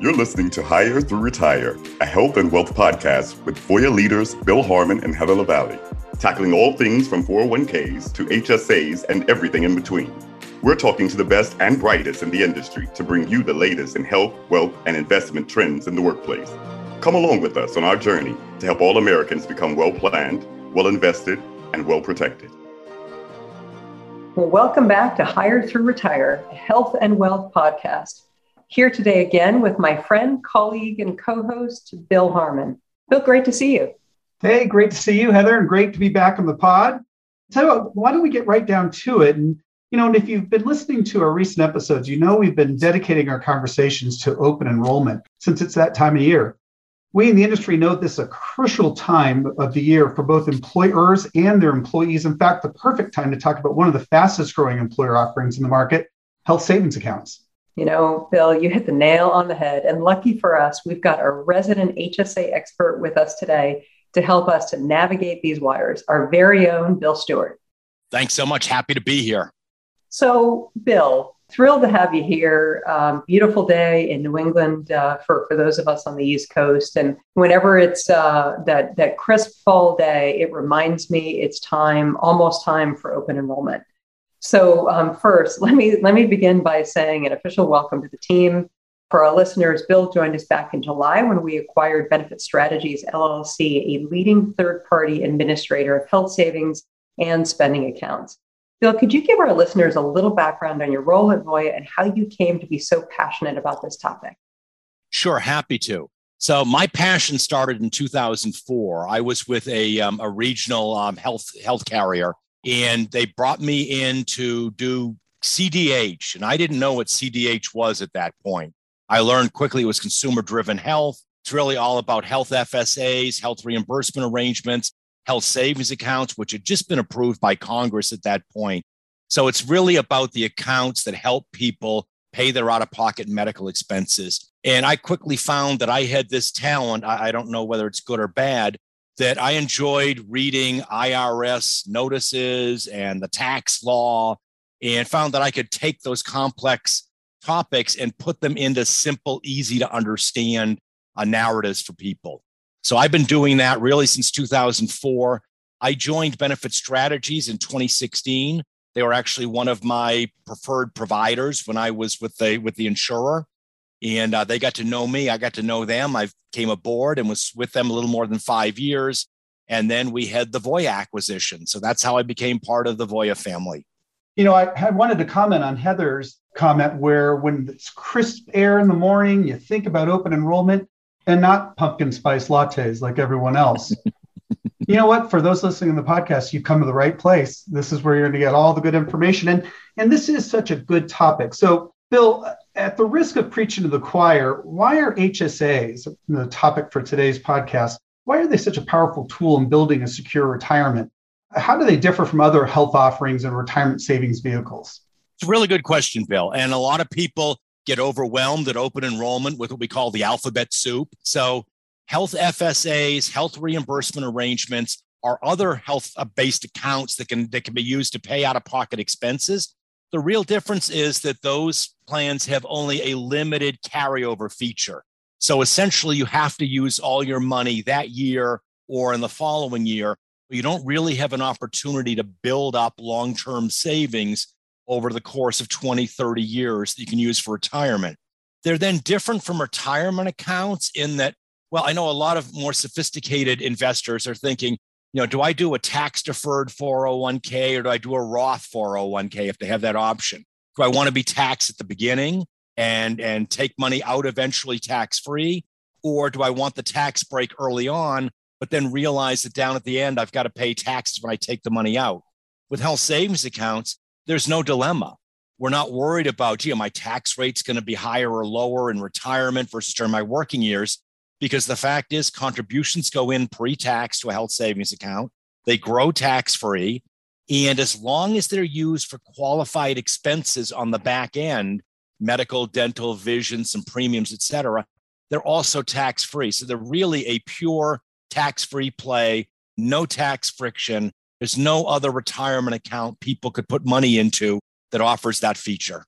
You're listening to Hire Through Retire, a health and wealth podcast with Voya leaders Bill Harmon and Heather Lavallee, tackling all things from 401ks to HSAs and everything in between. We're talking to the best and brightest in the industry to bring you the latest in health, wealth, and investment trends in the workplace. Come along with us on our journey to help all Americans become well planned, well invested, and well protected. Well, welcome back to Hire Through Retire, a health and wealth podcast. Here today again with my friend, colleague, and co host, Bill Harmon. Bill, great to see you. Hey, great to see you, Heather, and great to be back on the pod. You uh, what, why don't we get right down to it? And, you know, and if you've been listening to our recent episodes, you know we've been dedicating our conversations to open enrollment since it's that time of year. We in the industry know this is a crucial time of the year for both employers and their employees. In fact, the perfect time to talk about one of the fastest growing employer offerings in the market health savings accounts. You know, Bill, you hit the nail on the head. And lucky for us, we've got our resident HSA expert with us today to help us to navigate these wires, our very own Bill Stewart. Thanks so much. Happy to be here. So, Bill, thrilled to have you here. Um, beautiful day in New England uh, for, for those of us on the East Coast. And whenever it's uh, that, that crisp fall day, it reminds me it's time, almost time for open enrollment. So um, first, let me let me begin by saying an official welcome to the team. For our listeners, Bill joined us back in July when we acquired Benefit Strategies LLC, a leading third-party administrator of health savings and spending accounts. Bill, could you give our listeners a little background on your role at Voya and how you came to be so passionate about this topic? Sure, happy to. So my passion started in 2004. I was with a, um, a regional um, health health carrier and they brought me in to do CDH. And I didn't know what CDH was at that point. I learned quickly it was consumer driven health. It's really all about health FSAs, health reimbursement arrangements, health savings accounts, which had just been approved by Congress at that point. So it's really about the accounts that help people pay their out of pocket medical expenses. And I quickly found that I had this talent. I don't know whether it's good or bad, that I enjoyed reading IRS notices and the tax law and found that I could take those complex topics and put them into simple, easy to understand uh, narratives for people. So I've been doing that really since 2004. I joined Benefit Strategies in 2016. They were actually one of my preferred providers when I was with the with the insurer and uh, they got to know me. I got to know them. I came aboard and was with them a little more than five years. And then we had the Voya acquisition. So that's how I became part of the Voya family. You know, I, I wanted to comment on Heather's comment where when it's crisp air in the morning, you think about open enrollment and not pumpkin spice lattes like everyone else. you know what? For those listening to the podcast, you've come to the right place. This is where you're going to get all the good information. And, and this is such a good topic. So, Bill, at the risk of preaching to the choir, why are HSAs, the topic for today's podcast, why are they such a powerful tool in building a secure retirement? How do they differ from other health offerings and retirement savings vehicles? It's a really good question, Bill. And a lot of people get overwhelmed at open enrollment with what we call the alphabet soup. So, health FSAs, health reimbursement arrangements, are other health uh, based accounts that can, that can be used to pay out of pocket expenses. The real difference is that those plans have only a limited carryover feature. So essentially, you have to use all your money that year or in the following year. You don't really have an opportunity to build up long term savings over the course of 20, 30 years that you can use for retirement. They're then different from retirement accounts in that, well, I know a lot of more sophisticated investors are thinking, you know, do I do a tax deferred 401k or do I do a Roth 401k if they have that option? Do I want to be taxed at the beginning and and take money out eventually tax free or do I want the tax break early on but then realize that down at the end I've got to pay taxes when I take the money out? With health savings accounts, there's no dilemma. We're not worried about, gee, my tax rate's going to be higher or lower in retirement versus during my working years because the fact is contributions go in pre-tax to a health savings account. They grow tax free and as long as they're used for qualified expenses on the back end medical dental vision some premiums etc they're also tax free so they're really a pure tax free play no tax friction. There's no other retirement account people could put money into that offers that feature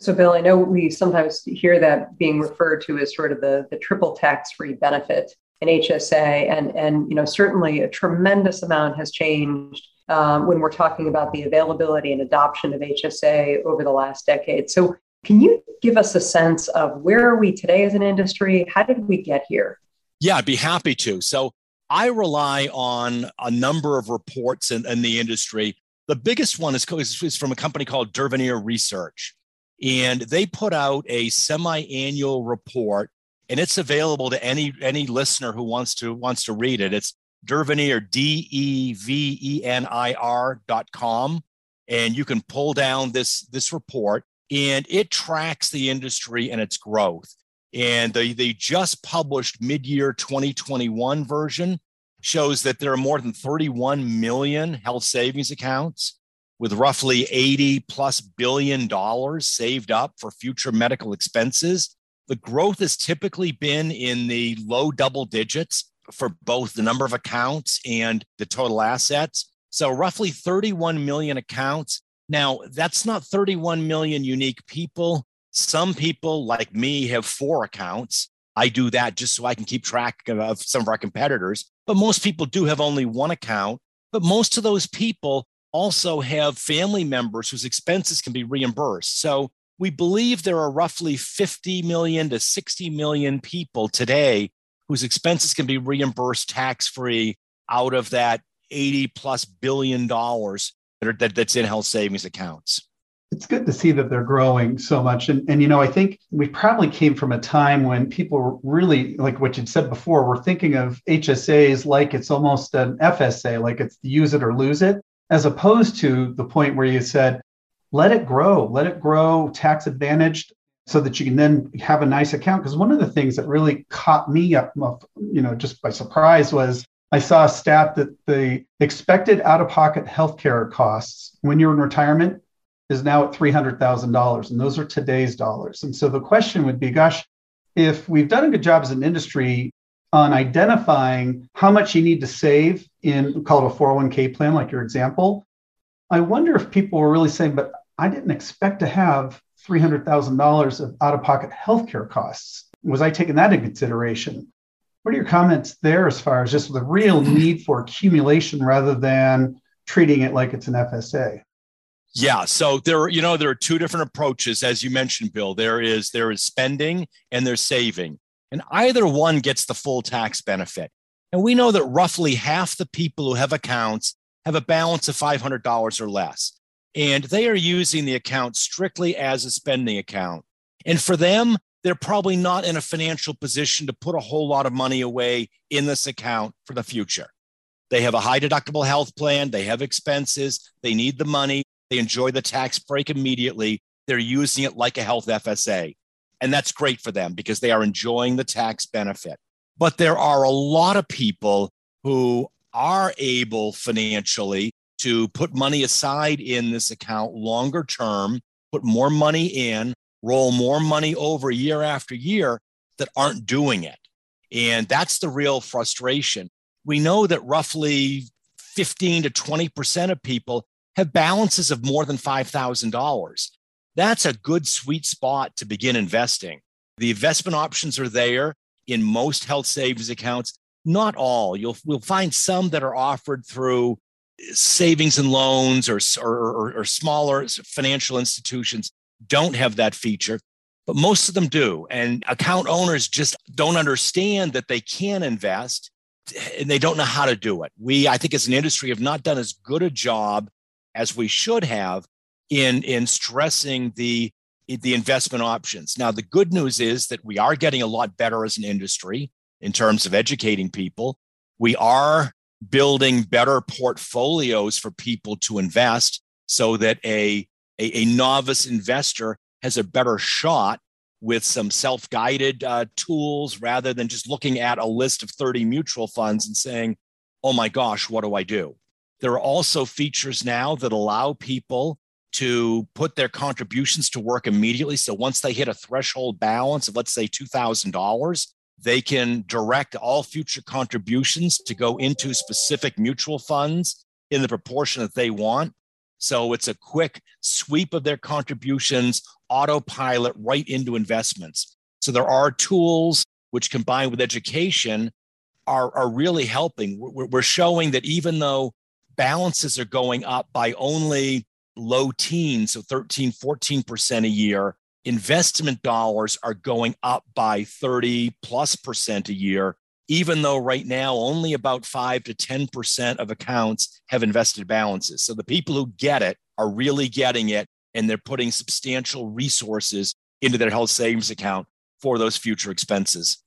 So, Bill, I know we sometimes hear that being referred to as sort of the, the triple tax free benefit in HSA. And, and, you know, certainly a tremendous amount has changed um, when we're talking about the availability and adoption of HSA over the last decade. So, can you give us a sense of where are we today as an industry? How did we get here? Yeah, I'd be happy to. So, I rely on a number of reports in, in the industry. The biggest one is, is from a company called Devenir Research. And they put out a semi-annual report, and it's available to any any listener who wants to wants to read it. It's Devenir, D-E-V-E-N-I-R dot com. And you can pull down this, this report and it tracks the industry and its growth. And they, they just published mid-year 2021 version shows that there are more than 31 million health savings accounts with roughly 80 plus billion dollars saved up for future medical expenses. The growth has typically been in the low double digits for both the number of accounts and the total assets. So, roughly 31 million accounts. Now, that's not 31 million unique people. Some people, like me, have four accounts. I do that just so I can keep track of some of our competitors. But most people do have only one account. But most of those people also have family members whose expenses can be reimbursed. So we believe there are roughly 50 million to 60 million people today whose expenses can be reimbursed tax free out of that 80 plus billion dollars that that, that's in health savings accounts. It's good to see that they're growing so much. And, and, you know, I think we probably came from a time when people really, like what you'd said before, we're thinking of HSAs like it's almost an FSA, like it's use it or lose it, as opposed to the point where you said, let it grow, let it grow tax advantaged so that you can then have a nice account. Because one of the things that really caught me up, you know, just by surprise was I saw a stat that the expected out of pocket healthcare costs when you're in retirement is now at $300,000. And those are today's dollars. And so the question would be gosh, if we've done a good job as an industry on identifying how much you need to save in mm-hmm. call it a 401k plan, like your example, I wonder if people were really saying, but I didn't expect to have $300,000 of out of pocket healthcare costs. Was I taking that into consideration? What are your comments there as far as just the real mm-hmm. need for accumulation rather than treating it like it's an FSA? Yeah, so there you know there are two different approaches as you mentioned Bill. There is there is spending and there's saving. And either one gets the full tax benefit. And we know that roughly half the people who have accounts have a balance of $500 or less and they are using the account strictly as a spending account. And for them, they're probably not in a financial position to put a whole lot of money away in this account for the future. They have a high deductible health plan, they have expenses, they need the money, they enjoy the tax break immediately. They're using it like a health FSA. And that's great for them because they are enjoying the tax benefit. But there are a lot of people who are able financially to put money aside in this account longer term, put more money in, roll more money over year after year that aren't doing it. And that's the real frustration. We know that roughly 15 to 20% of people have balances of more than $5,000. That's a good sweet spot to begin investing. The investment options are there in most health savings accounts. Not all. You'll we'll find some that are offered through eh, savings and loans or, or, or, smaller financial institutions don't have that feature, but most of them do. And account owners just don't understand that they can invest eh, and they don't know how to do it. We, I think, as an industry, have not done as good a job as we should have in, in stressing the, the investment options. Now, the good news is that we are getting a lot better as an industry in terms of educating people. We are building better portfolios for people to invest so that a, a, a novice investor has a better shot with some self guided uh, tools rather than just looking at a list of 30 mutual funds and saying, oh my gosh, what do I do? There are also features now that allow people to put their contributions to work immediately. So once they hit a threshold balance of, let's say, $2,000, they can direct all future contributions to go into specific mutual funds in the proportion that they want. So it's a quick sweep of their contributions, autopilot right into investments. So there are tools which combined with education are, are really helping. We're, we're showing that even though balances are going up by only low teens, so 13, 14% a year, investment dollars are going up by 30 plus percent a year, even though right now only about 5 to 10% of accounts have invested balances. So the people who get it are really getting it and they're putting substantial resources into their health savings account for those future expenses.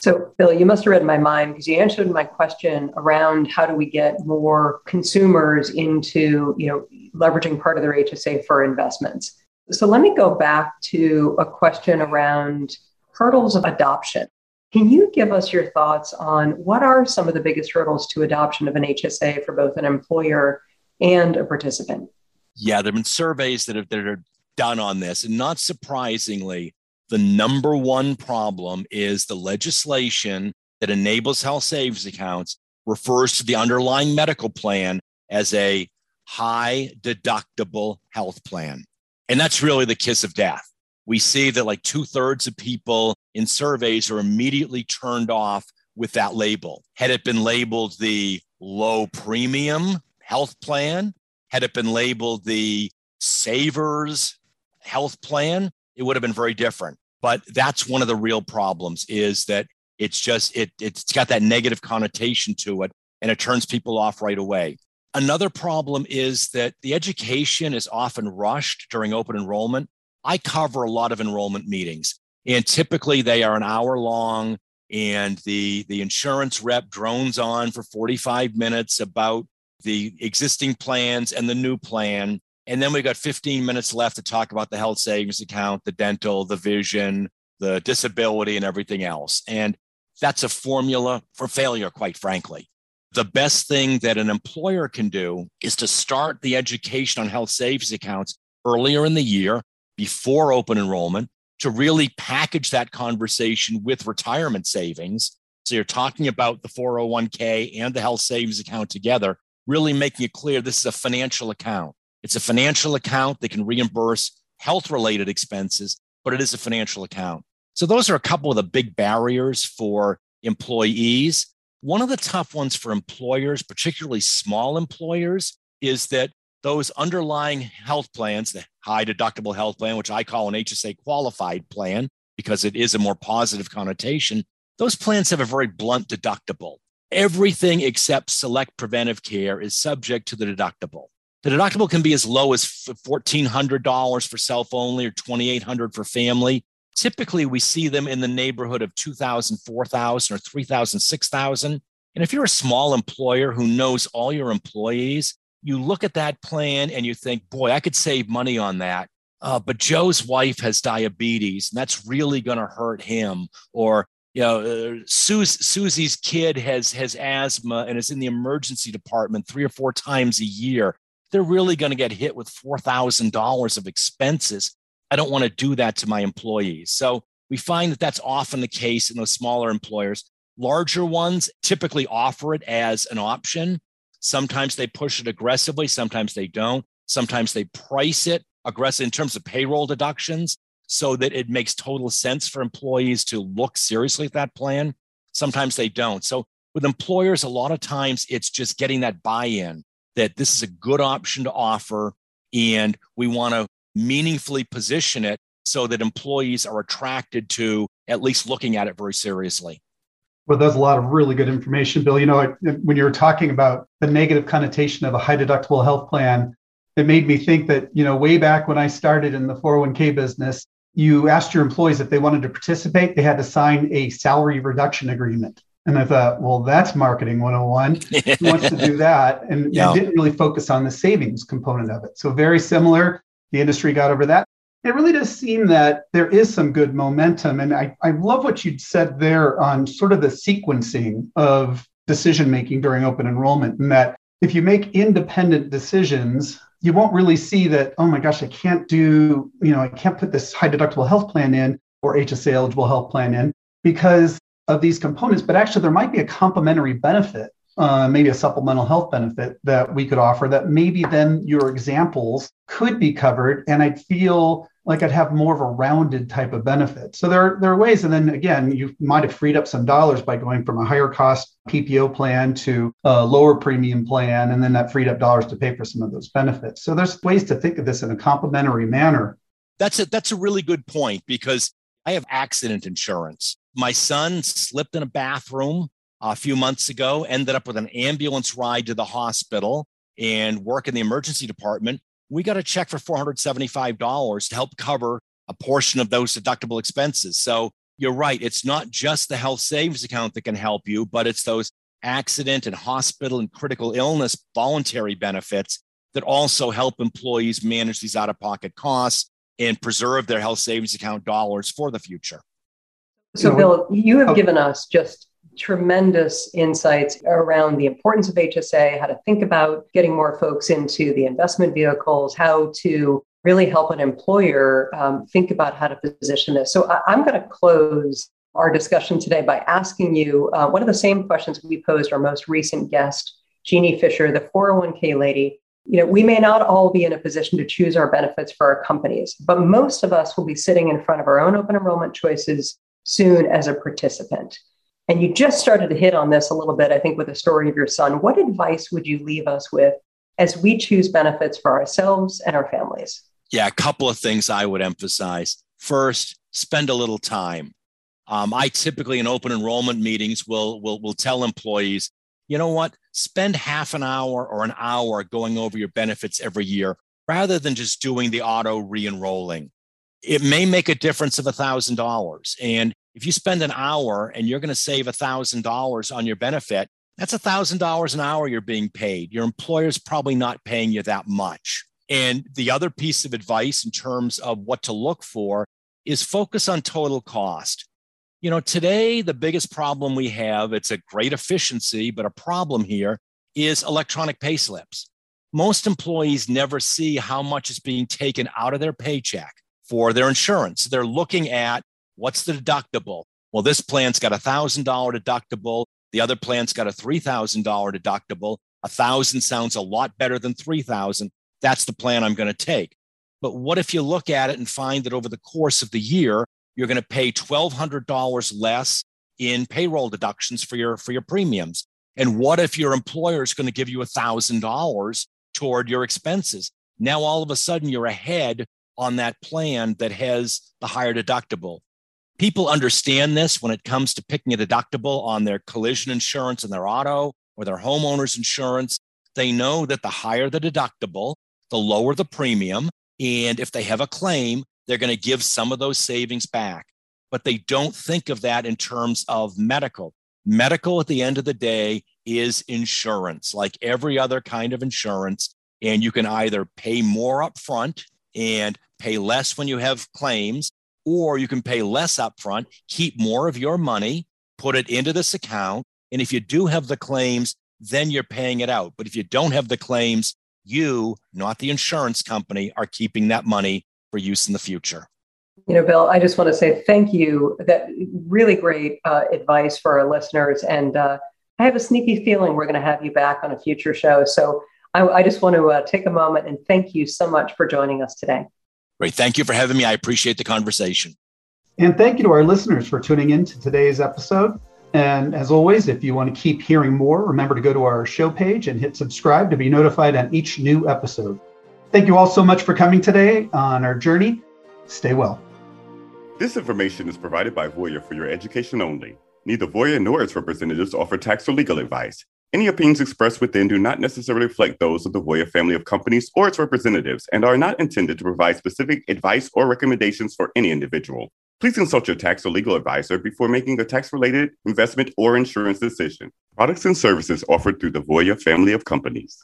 So, Bill, you must have read my mind because you answered my question around how do we get more consumers into, you know, leveraging part of their HSA for investments. So, let me go back to a question around hurdles of adoption. Can you give us your thoughts on what are some of the biggest hurdles to adoption of an HSA for both an employer and a participant? Yeah, there have been surveys that, have, that are done on this. And not surprisingly, the number one problem is the legislation that enables health savings accounts refers to the underlying medical plan as a high deductible health plan. And that's really the kiss of death. We see that like two thirds of people in surveys are immediately turned off with that label. Had it been labeled the low premium health plan, had it been labeled the savers health plan, it would have been very different. But that's one of the real problems is that it's just it it's got that negative connotation to it and it turns people off right away. Another problem is that the education is often rushed during open enrollment. I cover a lot of enrollment meetings and typically they are an hour long and the the insurance rep drones on for 45 minutes about the existing plans and the new plan and then we got 15 minutes left to talk about the health savings account, the dental, the vision, the disability, and everything else. And that's a formula for failure, quite frankly. The best thing that an employer can do is to start the education on health savings accounts earlier in the year before open enrollment to really package that conversation with retirement savings. So you're talking about the 401k and the health savings account together, really making it clear this is a financial account. It's a financial account that can reimburse health related expenses, but it is a financial account. So, those are a couple of the big barriers for employees. One of the tough ones for employers, particularly small employers, is that those underlying health plans, the high deductible health plan, which I call an HSA qualified plan because it is a more positive connotation, those plans have a very blunt deductible. Everything except select preventive care is subject to the deductible. The deductible can be as low as $1,400 for self only or $2,800 for family. Typically, we see them in the neighborhood of 2,000, 4,000, or 3,000, 6,000. And if you're a small employer who knows all your employees, you look at that plan and you think, boy, I could save money on that. Uh, but Joe's wife has diabetes, and that's really going to hurt him. Or you know, uh, Susie, Susie's kid has has asthma and is in the emergency department three or four times a year they're really going to get hit with $4,000 of expenses. I don't want to do that to my employees. So we find that that's often the case in those smaller employers. Larger ones typically offer it as an option. Sometimes they push it aggressively, sometimes they don't. Sometimes they price it aggressive in terms of payroll deductions so that it makes total sense for employees to look seriously at that plan. Sometimes they don't. So with employers, a lot of times it's just getting that buy in that this is a good option to offer and we want to meaningfully position it so that employees are attracted to at least looking at it very seriously. Well, that's a lot of really good information, Bill. You know, when you were talking about the negative connotation of a high deductible health plan, it made me think that, you know, way back when I started in the 401k business, you asked your employees if they wanted to participate, they had to sign a salary reduction agreement. And I thought, well, that's marketing 101. Who wants to do that? And yeah. didn't really focus on the savings component of it. So, very similar. The industry got over that. It really does seem that there is some good momentum. And I, I love what you said there on sort of the sequencing of decision making during open enrollment. And that if you make independent decisions, you won't really see that, oh my gosh, I can't do, you know, I can't put this high deductible health plan in or HSA eligible health plan in because of these components, but actually there might be a complementary benefit uh, maybe a supplemental health benefit that we could offer that maybe then your examples could be covered and I'd feel like I'd have more of a rounded type of benefit. So there, there are ways. And then again, you might have freed up some dollars by going from a higher cost PPO plan to a lower premium plan. And then that freed up dollars to pay for some of those benefits. So there's ways to think of this in a complementary manner. That's a, that's a really good point because I have accident insurance. My son slipped in a bathroom a few months ago, ended up with an ambulance ride to the hospital and work in the emergency department. We got a check for $475 to help cover a portion of those deductible expenses. So you're right. It's not just the health savings account that can help you, but it's those accident and hospital and critical illness voluntary benefits that also help employees manage these out of pocket costs and preserve their health savings account dollars for the future. So, Bill, you have given us just tremendous insights around the importance of HSA, how to think about getting more folks into the investment vehicles, how to really help an employer um, think about how to position this. So I, am going to close our discussion today by asking you uh, one of the same questions we posed our most recent guest, Jeannie Fisher, the 401k lady. You know, we may not all be in a position to choose our benefits for our companies, but most of us will be sitting in front of our own open enrollment choices soon as a participant. And you just started to hit on this a little bit, I think, with the story of your son. What advice would you leave us with as we choose benefits for ourselves and our families? Yeah, a couple of things I would emphasize. First, spend a little time. Um, I typically in open enrollment meetings will, will will tell employees, you know what, spend half an hour or an hour going over your benefits every year rather than just doing the auto re-enrolling. It may make a difference of a thousand dollars. And if you spend an hour and you're going to save $1,000 on your benefit, that's $1,000 an hour you're being paid. Your employer's probably not paying you that much. And the other piece of advice in terms of what to look for is focus on total cost. You know, today, the biggest problem we have, it's a great efficiency, but a problem here is electronic pay slips. Most employees never see how much is being taken out of their paycheck for their insurance. They're looking at What's the deductible? Well, this plan's got a $1,000 deductible. The other plan's got a $3,000 deductible. A thousand sounds a lot better than 3,000. That's the plan I'm going to take. But what if you look at it and find that over the course of the year, you're going to pay $1,200 less in payroll deductions for your, for your premiums? And what if your employer is going to give you $1,000 toward your expenses? Now, all of a sudden, you're ahead on that plan that has the higher deductible people understand this when it comes to picking a deductible on their collision insurance and their auto or their homeowner's insurance. They know that the higher the deductible, the lower the premium. And if they have a claim, they're going to give some of those savings back. But they don't think of that in terms of medical. Medical, at the end of the day, is insurance, like every other kind of insurance. And you can either pay more upfront and pay less when you have claims, or you can pay less upfront, keep more of your money, put it into this account. And if you do have the claims, then you're paying it out. But if you don't have the claims, you, not the insurance company, are keeping that money for use in the future. You know, Bill, I just want to say thank you. That really great uh, advice for our listeners. And uh, I have a sneaky feeling we're going to have you back on a future show. So I, I just want to uh, take a moment and thank you so much for joining us today. Great. Thank you for having me. I appreciate the conversation. And thank you to our listeners for tuning in to today's episode. And as always, if you want to keep hearing more, remember to go to our show page and hit subscribe to be notified on each new episode. Thank you all so much for coming today on our journey. Stay well. This information is provided by Voya for your education only. Neither Voya nor its representatives offer tax or legal advice. Any opinions expressed within do not necessarily reflect those of the Voya family of companies or its representatives and are not intended to provide specific advice or recommendations for any individual. Please consult your tax or legal advisor before making a tax related investment or insurance decision. Products and services offered through the Voya family of companies.